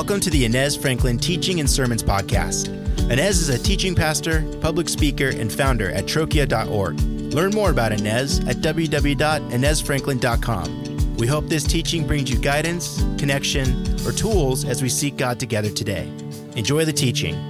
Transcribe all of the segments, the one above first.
Welcome to the Inez Franklin Teaching and Sermons Podcast. Inez is a teaching pastor, public speaker, and founder at trochia.org. Learn more about Inez at www.inezfranklin.com. We hope this teaching brings you guidance, connection, or tools as we seek God together today. Enjoy the teaching.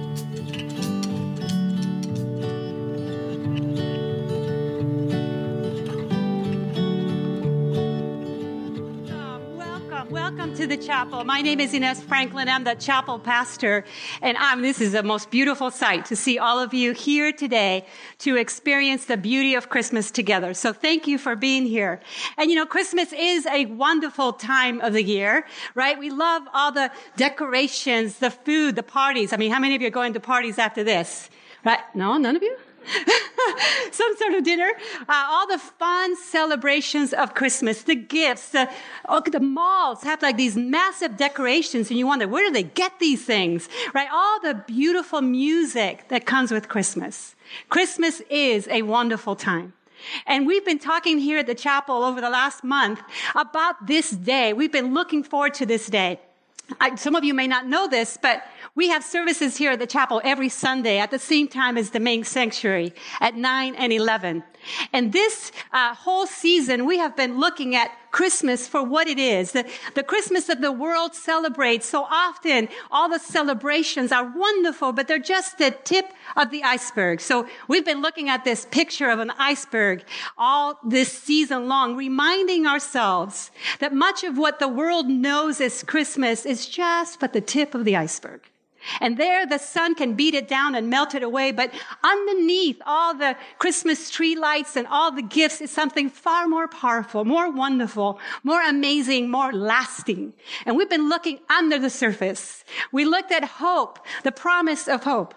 My name is Inez Franklin. I'm the chapel pastor. And I'm, this is the most beautiful sight to see all of you here today to experience the beauty of Christmas together. So thank you for being here. And you know, Christmas is a wonderful time of the year, right? We love all the decorations, the food, the parties. I mean, how many of you are going to parties after this? Right? No, none of you? some sort of dinner, uh, all the fun celebrations of Christmas, the gifts, the, oh, the malls have like these massive decorations, and you wonder, where do they get these things? Right? All the beautiful music that comes with Christmas. Christmas is a wonderful time. And we've been talking here at the chapel over the last month about this day. We've been looking forward to this day. I, some of you may not know this, but we have services here at the chapel every Sunday at the same time as the main sanctuary at 9 and 11. And this uh, whole season, we have been looking at Christmas for what it is. The, the Christmas that the world celebrates so often, all the celebrations are wonderful, but they're just the tip of the iceberg. So we've been looking at this picture of an iceberg all this season long, reminding ourselves that much of what the world knows as Christmas is just but the tip of the iceberg. And there the sun can beat it down and melt it away. But underneath all the Christmas tree lights and all the gifts is something far more powerful, more wonderful, more amazing, more lasting. And we've been looking under the surface. We looked at hope, the promise of hope.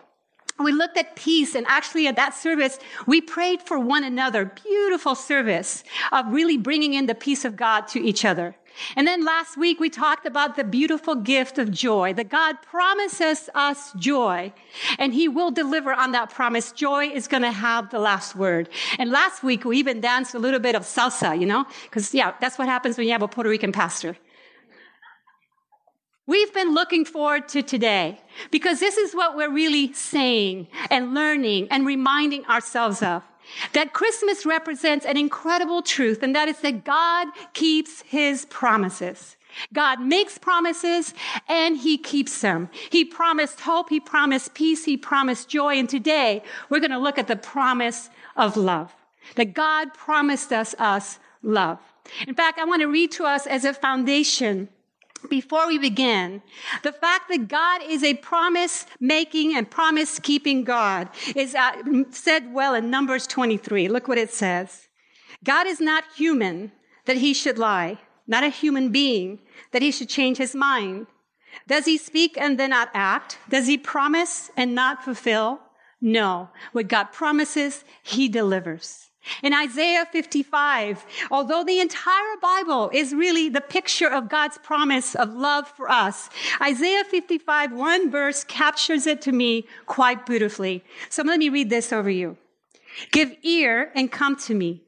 We looked at peace and actually at that service, we prayed for one another. Beautiful service of really bringing in the peace of God to each other. And then last week we talked about the beautiful gift of joy, that God promises us joy and he will deliver on that promise. Joy is going to have the last word. And last week we even danced a little bit of salsa, you know, because yeah, that's what happens when you have a Puerto Rican pastor. We've been looking forward to today because this is what we're really saying and learning and reminding ourselves of. That Christmas represents an incredible truth, and that is that God keeps his promises. God makes promises and he keeps them. He promised hope, he promised peace, he promised joy. And today we're going to look at the promise of love. That God promised us us love. In fact, I want to read to us as a foundation before we begin, the fact that God is a promise making and promise keeping God is uh, said well in Numbers 23. Look what it says. God is not human that he should lie, not a human being that he should change his mind. Does he speak and then not act? Does he promise and not fulfill? No. What God promises, he delivers. In Isaiah 55, although the entire Bible is really the picture of God's promise of love for us, Isaiah 55, one verse captures it to me quite beautifully. So let me read this over you. Give ear and come to me.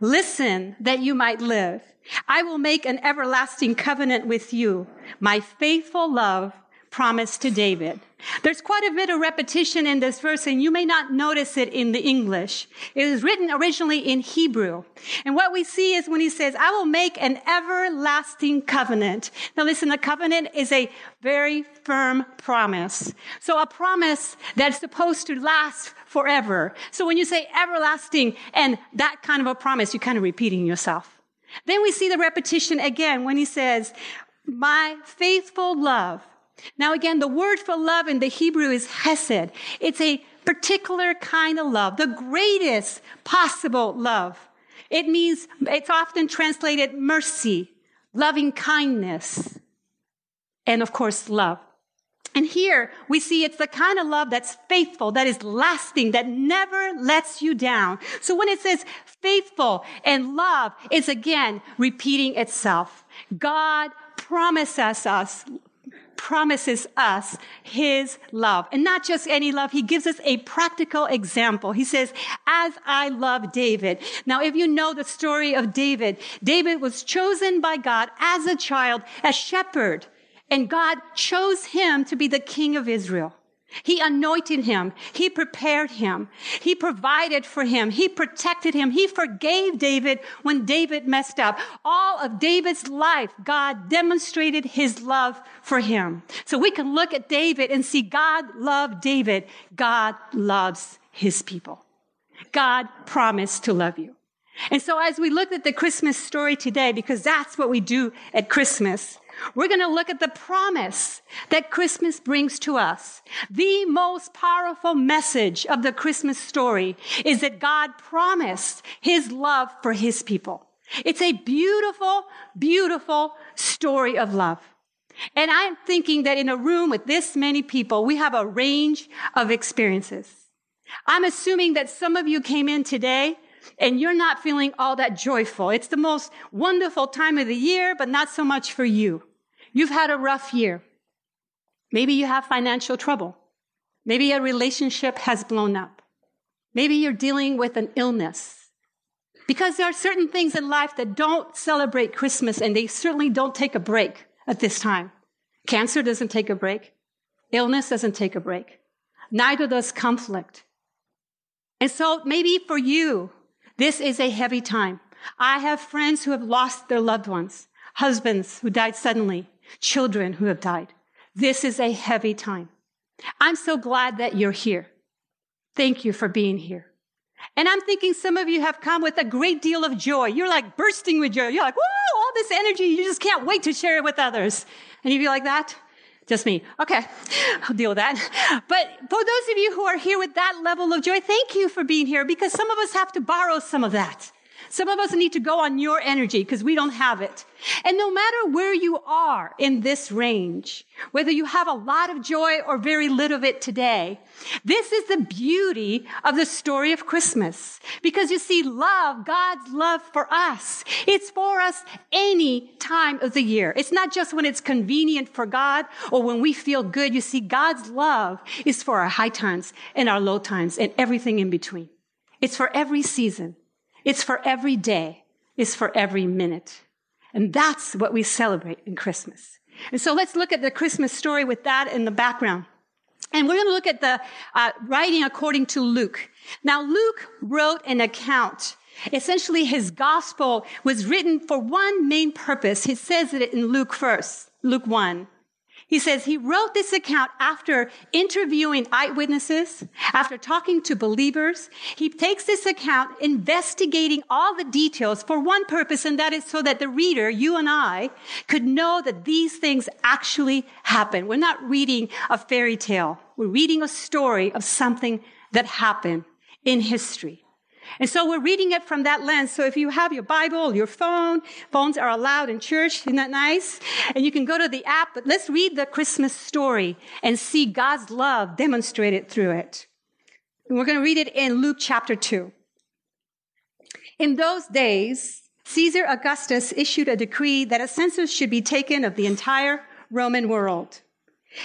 Listen that you might live. I will make an everlasting covenant with you, my faithful love promised to David. There's quite a bit of repetition in this verse, and you may not notice it in the English. It was written originally in Hebrew. And what we see is when he says, I will make an everlasting covenant. Now listen, a covenant is a very firm promise. So a promise that's supposed to last forever. So when you say everlasting and that kind of a promise, you're kind of repeating yourself. Then we see the repetition again when he says, my faithful love now, again, the word for love in the Hebrew is hesed. It's a particular kind of love, the greatest possible love. It means, it's often translated mercy, loving kindness, and of course, love. And here we see it's the kind of love that's faithful, that is lasting, that never lets you down. So when it says faithful and love, it's again repeating itself. God promises us promises us his love. And not just any love, he gives us a practical example. He says, as I love David. Now, if you know the story of David, David was chosen by God as a child, a shepherd And God chose him to be the king of Israel. He anointed him. He prepared him. He provided for him. He protected him. He forgave David when David messed up. All of David's life, God demonstrated his love for him. So we can look at David and see God loved David. God loves his people. God promised to love you. And so as we look at the Christmas story today, because that's what we do at Christmas, we're going to look at the promise that Christmas brings to us. The most powerful message of the Christmas story is that God promised his love for his people. It's a beautiful, beautiful story of love. And I'm thinking that in a room with this many people, we have a range of experiences. I'm assuming that some of you came in today and you're not feeling all that joyful. It's the most wonderful time of the year, but not so much for you. You've had a rough year. Maybe you have financial trouble. Maybe a relationship has blown up. Maybe you're dealing with an illness. Because there are certain things in life that don't celebrate Christmas and they certainly don't take a break at this time. Cancer doesn't take a break. Illness doesn't take a break. Neither does conflict. And so maybe for you, this is a heavy time. I have friends who have lost their loved ones, husbands who died suddenly, children who have died. This is a heavy time. I'm so glad that you're here. Thank you for being here. And I'm thinking some of you have come with a great deal of joy. You're like bursting with joy. You're like, whoa, all this energy. You just can't wait to share it with others. And you feel like that? Just me. Okay. I'll deal with that. But for those of you who are here with that level of joy, thank you for being here because some of us have to borrow some of that. Some of us need to go on your energy because we don't have it. And no matter where you are in this range, whether you have a lot of joy or very little of it today, this is the beauty of the story of Christmas. Because you see, love, God's love for us, it's for us any time of the year. It's not just when it's convenient for God or when we feel good. You see, God's love is for our high times and our low times and everything in between. It's for every season. It's for every day. It's for every minute. And that's what we celebrate in Christmas. And so let's look at the Christmas story with that in the background. And we're going to look at the uh, writing according to Luke. Now, Luke wrote an account. Essentially, his gospel was written for one main purpose. He says it in Luke first, Luke 1. He says he wrote this account after interviewing eyewitnesses, after talking to believers. He takes this account investigating all the details for one purpose, and that is so that the reader, you and I, could know that these things actually happen. We're not reading a fairy tale. We're reading a story of something that happened in history. And so we're reading it from that lens. So if you have your Bible, your phone, phones are allowed in church. Isn't that nice? And you can go to the app, but let's read the Christmas story and see God's love demonstrated through it. And we're going to read it in Luke chapter 2. In those days, Caesar Augustus issued a decree that a census should be taken of the entire Roman world.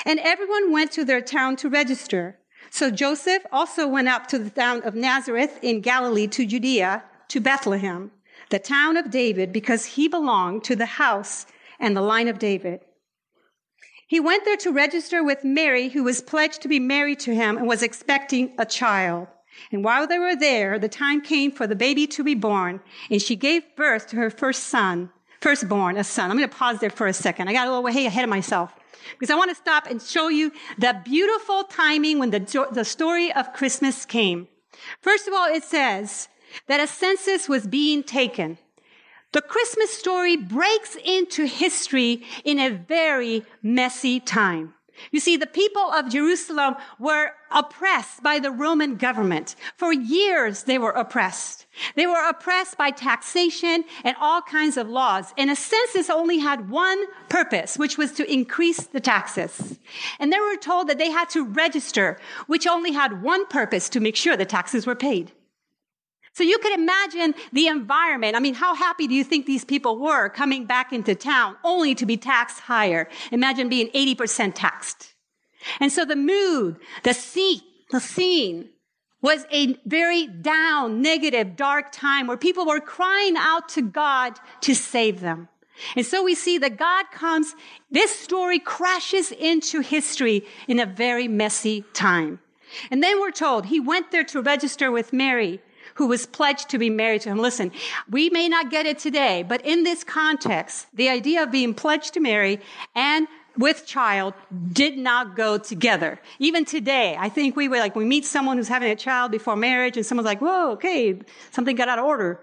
And everyone went to their town to register. So Joseph also went up to the town of Nazareth in Galilee to Judea, to Bethlehem, the town of David, because he belonged to the house and the line of David. He went there to register with Mary, who was pledged to be married to him and was expecting a child. And while they were there, the time came for the baby to be born, and she gave birth to her first son, firstborn, a son. I'm going to pause there for a second. I got a little way ahead of myself because I want to stop and show you the beautiful timing when the, the story of Christmas came. First of all, it says that a census was being taken. The Christmas story breaks into history in a very messy time. You see, the people of Jerusalem were oppressed by the Roman government. For years, they were oppressed. They were oppressed by taxation and all kinds of laws. And a census only had one purpose, which was to increase the taxes. And they were told that they had to register, which only had one purpose to make sure the taxes were paid. So you can imagine the environment. I mean, how happy do you think these people were coming back into town only to be taxed higher? Imagine being 80% taxed. And so the mood, the scene, the scene was a very down, negative, dark time where people were crying out to God to save them. And so we see that God comes, this story crashes into history in a very messy time. And then we're told he went there to register with Mary, who was pledged to be married to him. Listen, we may not get it today, but in this context, the idea of being pledged to Mary and with child did not go together. Even today, I think we were like, we meet someone who's having a child before marriage and someone's like, whoa, okay, something got out of order.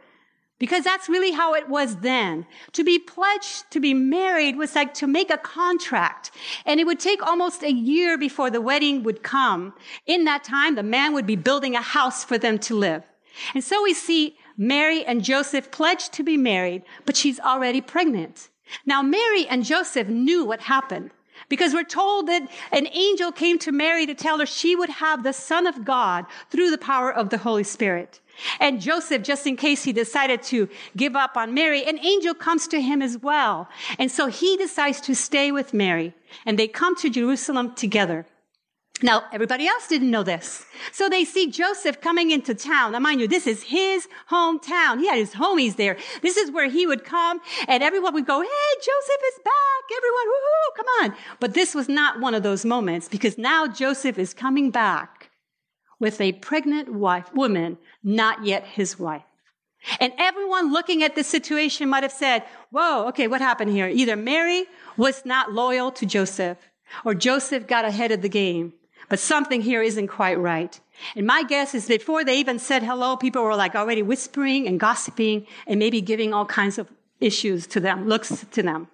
Because that's really how it was then. To be pledged to be married was like to make a contract. And it would take almost a year before the wedding would come. In that time, the man would be building a house for them to live. And so we see Mary and Joseph pledged to be married, but she's already pregnant. Now, Mary and Joseph knew what happened because we're told that an angel came to Mary to tell her she would have the Son of God through the power of the Holy Spirit. And Joseph, just in case he decided to give up on Mary, an angel comes to him as well. And so he decides to stay with Mary and they come to Jerusalem together. Now, everybody else didn't know this. So they see Joseph coming into town. Now, mind you, this is his hometown. He had his homies there. This is where he would come and everyone would go, Hey, Joseph is back. Everyone, woohoo, come on. But this was not one of those moments because now Joseph is coming back with a pregnant wife, woman, not yet his wife. And everyone looking at this situation might have said, whoa, okay, what happened here? Either Mary was not loyal to Joseph or Joseph got ahead of the game. But something here isn't quite right. And my guess is before they even said hello, people were like already whispering and gossiping and maybe giving all kinds of issues to them, looks to them.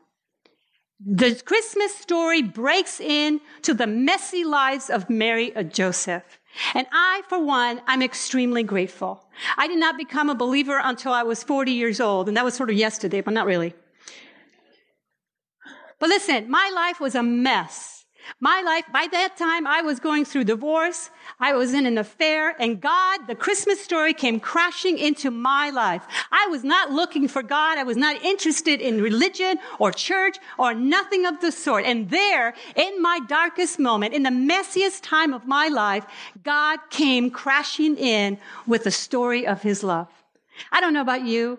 The Christmas story breaks in to the messy lives of Mary and Joseph. And I, for one, I'm extremely grateful. I did not become a believer until I was 40 years old, and that was sort of yesterday, but not really. But listen, my life was a mess. My life, by that time, I was going through divorce. I was in an affair and God, the Christmas story came crashing into my life. I was not looking for God. I was not interested in religion or church or nothing of the sort. And there, in my darkest moment, in the messiest time of my life, God came crashing in with the story of his love. I don't know about you.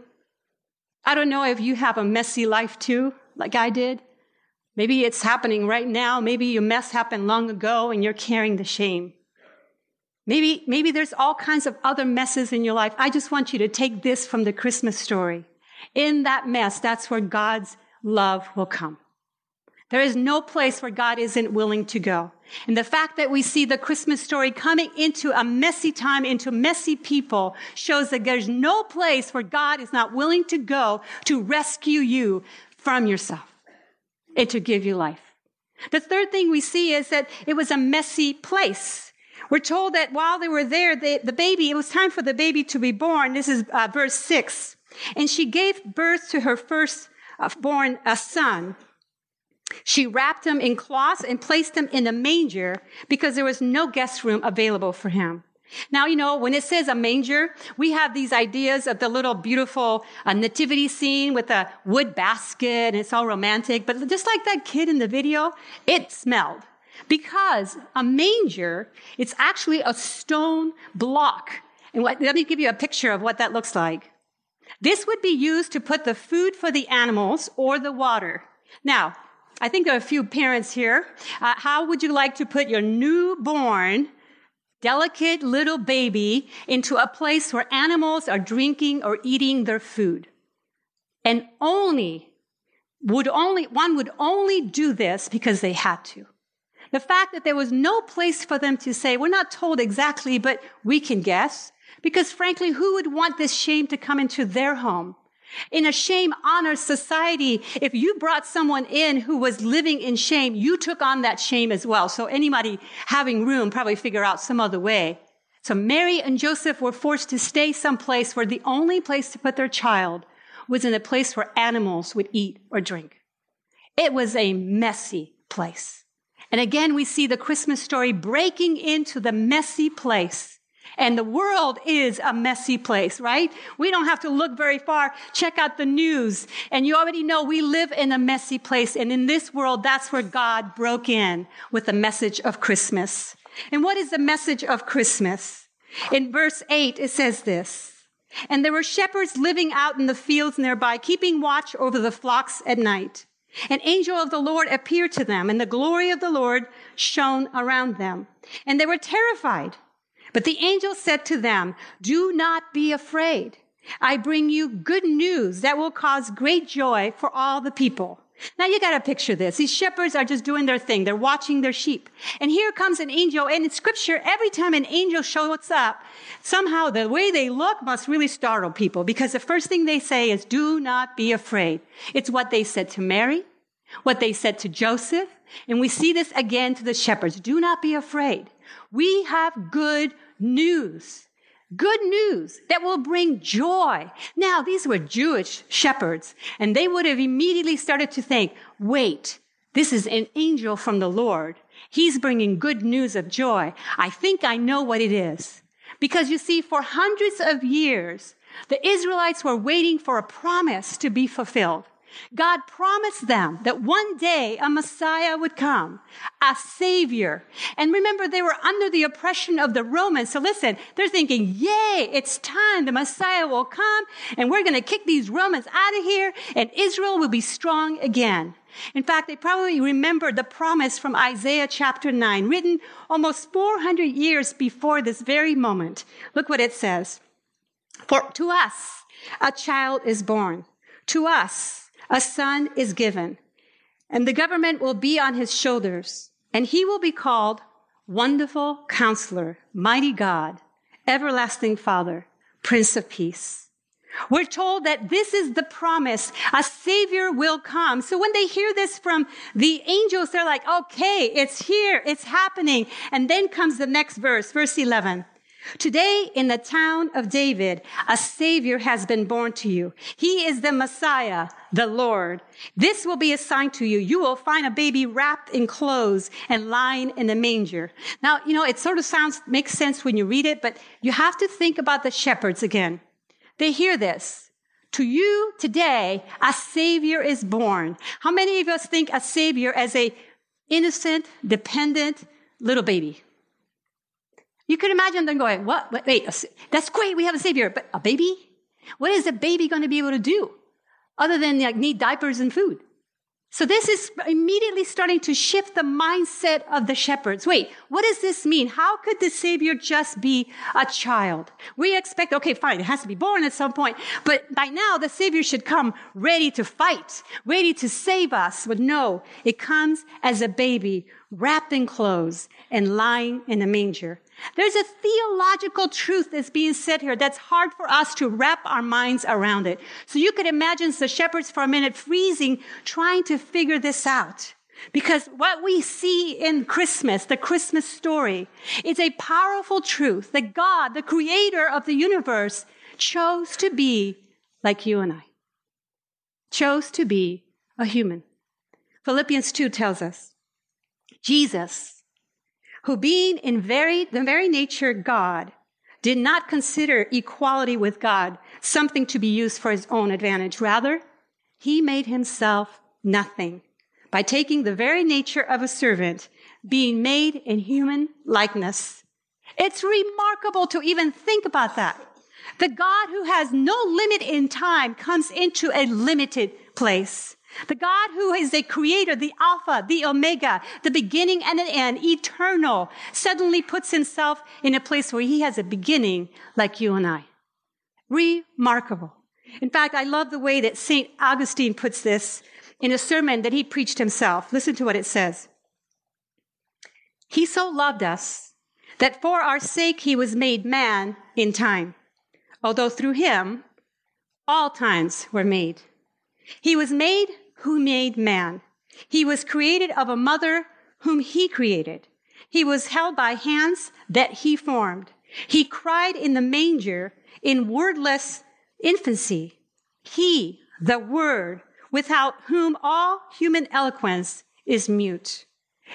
I don't know if you have a messy life too, like I did. Maybe it's happening right now. Maybe your mess happened long ago and you're carrying the shame. Maybe, maybe there's all kinds of other messes in your life. I just want you to take this from the Christmas story. In that mess, that's where God's love will come. There is no place where God isn't willing to go. And the fact that we see the Christmas story coming into a messy time, into messy people, shows that there's no place where God is not willing to go to rescue you from yourself and to give you life. The third thing we see is that it was a messy place. We're told that while they were there, they, the baby, it was time for the baby to be born. This is uh, verse six. And she gave birth to her first uh, born a son. She wrapped him in cloths and placed him in a manger because there was no guest room available for him. Now, you know, when it says a manger, we have these ideas of the little beautiful uh, nativity scene with a wood basket and it's all romantic. But just like that kid in the video, it smelled. Because a manger, it's actually a stone block. And what, let me give you a picture of what that looks like. This would be used to put the food for the animals or the water. Now, I think there are a few parents here. Uh, how would you like to put your newborn delicate little baby into a place where animals are drinking or eating their food. And only would only, one would only do this because they had to. The fact that there was no place for them to say, we're not told exactly, but we can guess. Because frankly, who would want this shame to come into their home? In a shame honor society, if you brought someone in who was living in shame, you took on that shame as well. So anybody having room probably figure out some other way. So Mary and Joseph were forced to stay someplace where the only place to put their child was in a place where animals would eat or drink. It was a messy place. And again, we see the Christmas story breaking into the messy place and the world is a messy place, right? We don't have to look very far. Check out the news. And you already know we live in a messy place. And in this world, that's where God broke in with the message of Christmas. And what is the message of Christmas? In verse 8, it says this And there were shepherds living out in the fields nearby, keeping watch over the flocks at night. An angel of the Lord appeared to them, and the glory of the Lord shone around them. And they were terrified. But the angel said to them, Do not be afraid. I bring you good news that will cause great joy for all the people. Now you gotta picture this. These shepherds are just doing their thing. They're watching their sheep. And here comes an angel. And in scripture, every time an angel shows up, somehow the way they look must really startle people because the first thing they say is, do not be afraid. It's what they said to Mary, what they said to Joseph. And we see this again to the shepherds. Do not be afraid. We have good news. Good news that will bring joy. Now, these were Jewish shepherds, and they would have immediately started to think, wait, this is an angel from the Lord. He's bringing good news of joy. I think I know what it is. Because you see, for hundreds of years, the Israelites were waiting for a promise to be fulfilled. God promised them that one day a Messiah would come, a Savior. And remember, they were under the oppression of the Romans. So listen, they're thinking, yay, it's time. The Messiah will come and we're going to kick these Romans out of here and Israel will be strong again. In fact, they probably remember the promise from Isaiah chapter 9, written almost 400 years before this very moment. Look what it says. For to us, a child is born. To us, a son is given, and the government will be on his shoulders, and he will be called Wonderful Counselor, Mighty God, Everlasting Father, Prince of Peace. We're told that this is the promise. A savior will come. So when they hear this from the angels, they're like, okay, it's here. It's happening. And then comes the next verse, verse 11. Today in the town of David, a savior has been born to you. He is the Messiah, the Lord. This will be a sign to you. You will find a baby wrapped in clothes and lying in a manger. Now, you know, it sort of sounds, makes sense when you read it, but you have to think about the shepherds again. They hear this. To you today, a savior is born. How many of us think a savior as a innocent, dependent little baby? You could imagine them going, what? Wait, that's great. We have a savior, but a baby? What is a baby going to be able to do other than like need diapers and food? So this is immediately starting to shift the mindset of the shepherds. Wait, what does this mean? How could the savior just be a child? We expect, okay, fine, it has to be born at some point, but by now the savior should come ready to fight, ready to save us. But no, it comes as a baby wrapped in clothes and lying in a manger. There's a theological truth that's being said here that's hard for us to wrap our minds around it. So you could imagine the shepherds for a minute freezing, trying to figure this out. Because what we see in Christmas, the Christmas story, is a powerful truth that God, the creator of the universe, chose to be like you and I. Chose to be a human. Philippians 2 tells us, Jesus, who being in very, the very nature God, did not consider equality with God something to be used for his own advantage. Rather, he made himself nothing by taking the very nature of a servant, being made in human likeness. It's remarkable to even think about that. The God who has no limit in time comes into a limited place. The God who is the creator, the Alpha, the Omega, the beginning and an end, eternal, suddenly puts himself in a place where he has a beginning like you and I. Remarkable. In fact, I love the way that St. Augustine puts this in a sermon that he preached himself. Listen to what it says. He so loved us that for our sake he was made man in time, although through him all times were made. He was made who made man. He was created of a mother whom he created. He was held by hands that he formed. He cried in the manger in wordless infancy. He, the word, without whom all human eloquence is mute.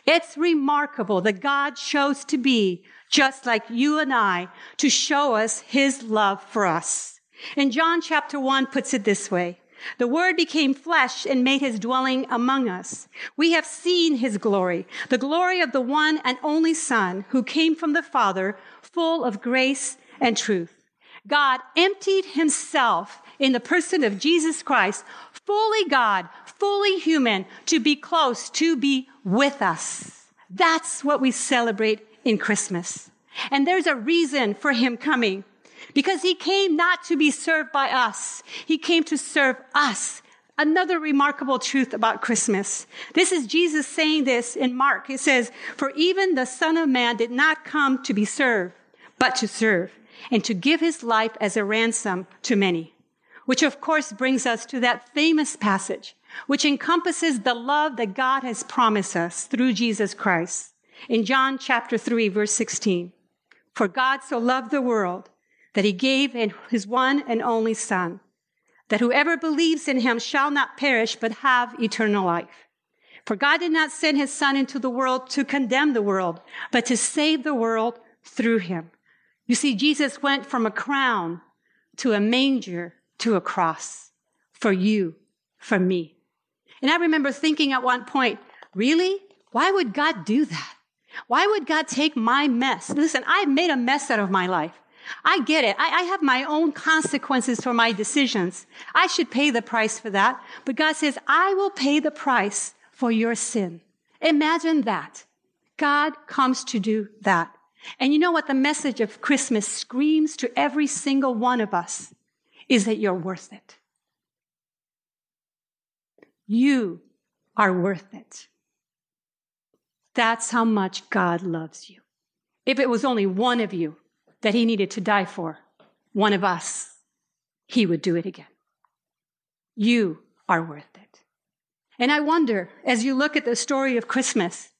It's remarkable that God chose to be just like you and I to show us his love for us. And John chapter one puts it this way. The word became flesh and made his dwelling among us. We have seen his glory, the glory of the one and only son who came from the father, full of grace and truth. God emptied himself in the person of Jesus Christ, fully God, fully human, to be close, to be with us. That's what we celebrate in Christmas. And there's a reason for him coming because he came not to be served by us. He came to serve us. Another remarkable truth about Christmas. This is Jesus saying this in Mark. It says, for even the son of man did not come to be served, but to serve and to give his life as a ransom to many. Which of course brings us to that famous passage, which encompasses the love that God has promised us through Jesus Christ. In John chapter 3, verse 16. For God so loved the world that he gave in his one and only son, that whoever believes in him shall not perish, but have eternal life. For God did not send his son into the world to condemn the world, but to save the world through him. You see, Jesus went from a crown to a manger to a cross for you, for me. And I remember thinking at one point, really? Why would God do that? Why would God take my mess? Listen, I've made a mess out of my life. I get it. I, I, have my own consequences for my decisions. I should pay the price for that. But God says, I will pay the price for your sin. Imagine that. God comes to do that. And you know what the message of Christmas screams to every single one of us is that you're worth it. You are worth it. That's how much God loves you. If it was only one of you that he needed to die for, one of us, he would do it again. You are worth it. And I wonder, as you look at the story of Christmas,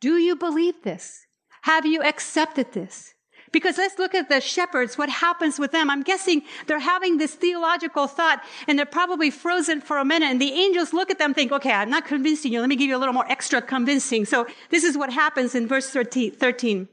do you believe this? Have you accepted this? Because let's look at the shepherds, what happens with them. I'm guessing they're having this theological thought and they're probably frozen for a minute. And the angels look at them think, okay, I'm not convincing you. Let me give you a little more extra convincing. So this is what happens in verse 13.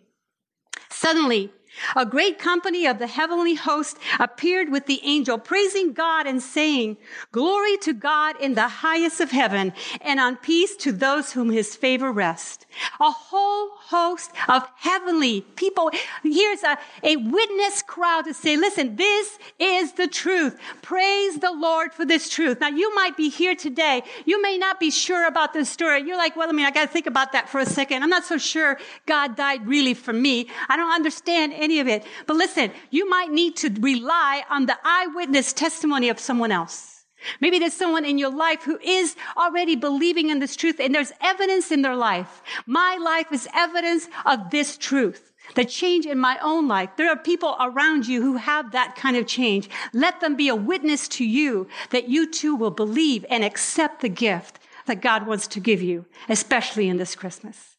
Suddenly, a great company of the heavenly host appeared with the angel, praising God and saying, Glory to God in the highest of heaven, and on peace to those whom his favor rests. A whole host of heavenly people. Here's a, a witness crowd to say, listen, this is the truth. Praise the Lord for this truth. Now, you might be here today. You may not be sure about this story. You're like, well, I mean, I got to think about that for a second. I'm not so sure God died really for me. I don't understand any of it. But listen, you might need to rely on the eyewitness testimony of someone else. Maybe there's someone in your life who is already believing in this truth and there's evidence in their life. My life is evidence of this truth. The change in my own life. There are people around you who have that kind of change. Let them be a witness to you that you too will believe and accept the gift that God wants to give you, especially in this Christmas.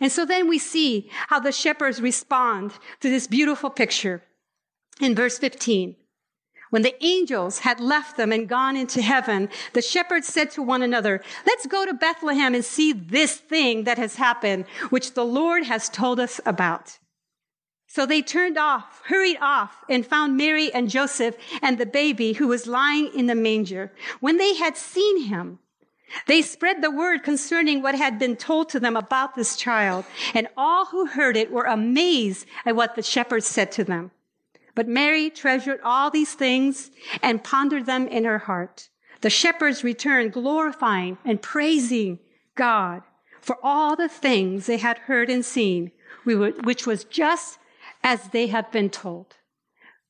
And so then we see how the shepherds respond to this beautiful picture in verse 15. When the angels had left them and gone into heaven, the shepherds said to one another, let's go to Bethlehem and see this thing that has happened, which the Lord has told us about. So they turned off, hurried off, and found Mary and Joseph and the baby who was lying in the manger. When they had seen him, they spread the word concerning what had been told to them about this child, and all who heard it were amazed at what the shepherds said to them. But Mary treasured all these things and pondered them in her heart. The shepherds returned glorifying and praising God for all the things they had heard and seen, which was just as they had been told.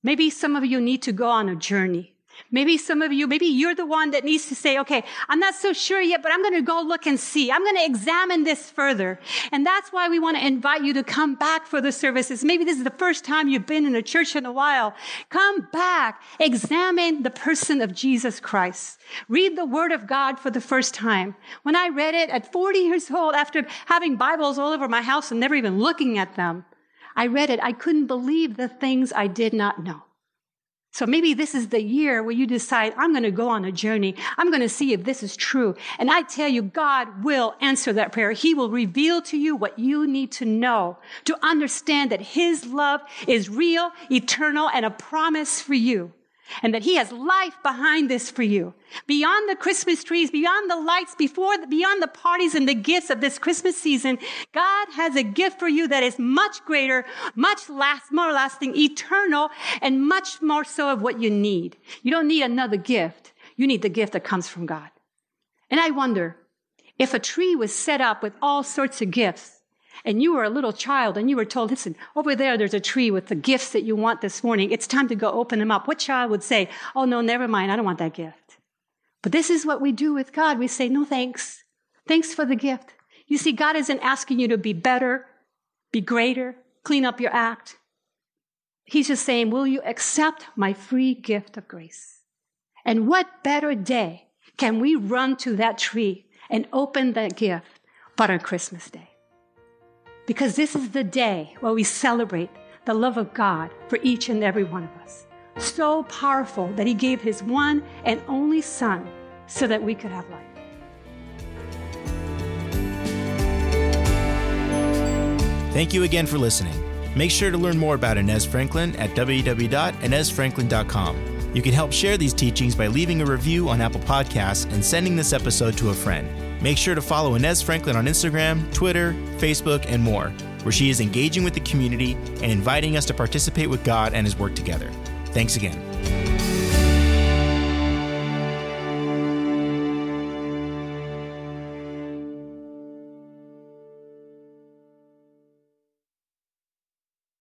Maybe some of you need to go on a journey Maybe some of you, maybe you're the one that needs to say, okay, I'm not so sure yet, but I'm going to go look and see. I'm going to examine this further. And that's why we want to invite you to come back for the services. Maybe this is the first time you've been in a church in a while. Come back. Examine the person of Jesus Christ. Read the word of God for the first time. When I read it at 40 years old, after having Bibles all over my house and never even looking at them, I read it. I couldn't believe the things I did not know. So maybe this is the year where you decide, I'm going to go on a journey. I'm going to see if this is true. And I tell you, God will answer that prayer. He will reveal to you what you need to know to understand that His love is real, eternal, and a promise for you. And that He has life behind this for you. Beyond the Christmas trees, beyond the lights, before, beyond the parties and the gifts of this Christmas season, God has a gift for you that is much greater, much last, more lasting, eternal, and much more so of what you need. You don't need another gift. You need the gift that comes from God. And I wonder if a tree was set up with all sorts of gifts, and you were a little child and you were told, listen, over there, there's a tree with the gifts that you want this morning. It's time to go open them up. What child would say, oh, no, never mind. I don't want that gift. But this is what we do with God. We say, no, thanks. Thanks for the gift. You see, God isn't asking you to be better, be greater, clean up your act. He's just saying, will you accept my free gift of grace? And what better day can we run to that tree and open that gift but on Christmas Day? Because this is the day where we celebrate the love of God for each and every one of us. So powerful that He gave His one and only Son so that we could have life. Thank you again for listening. Make sure to learn more about Inez Franklin at www.inezfranklin.com. You can help share these teachings by leaving a review on Apple Podcasts and sending this episode to a friend. Make sure to follow Inez Franklin on Instagram, Twitter, Facebook, and more, where she is engaging with the community and inviting us to participate with God and His work together. Thanks again.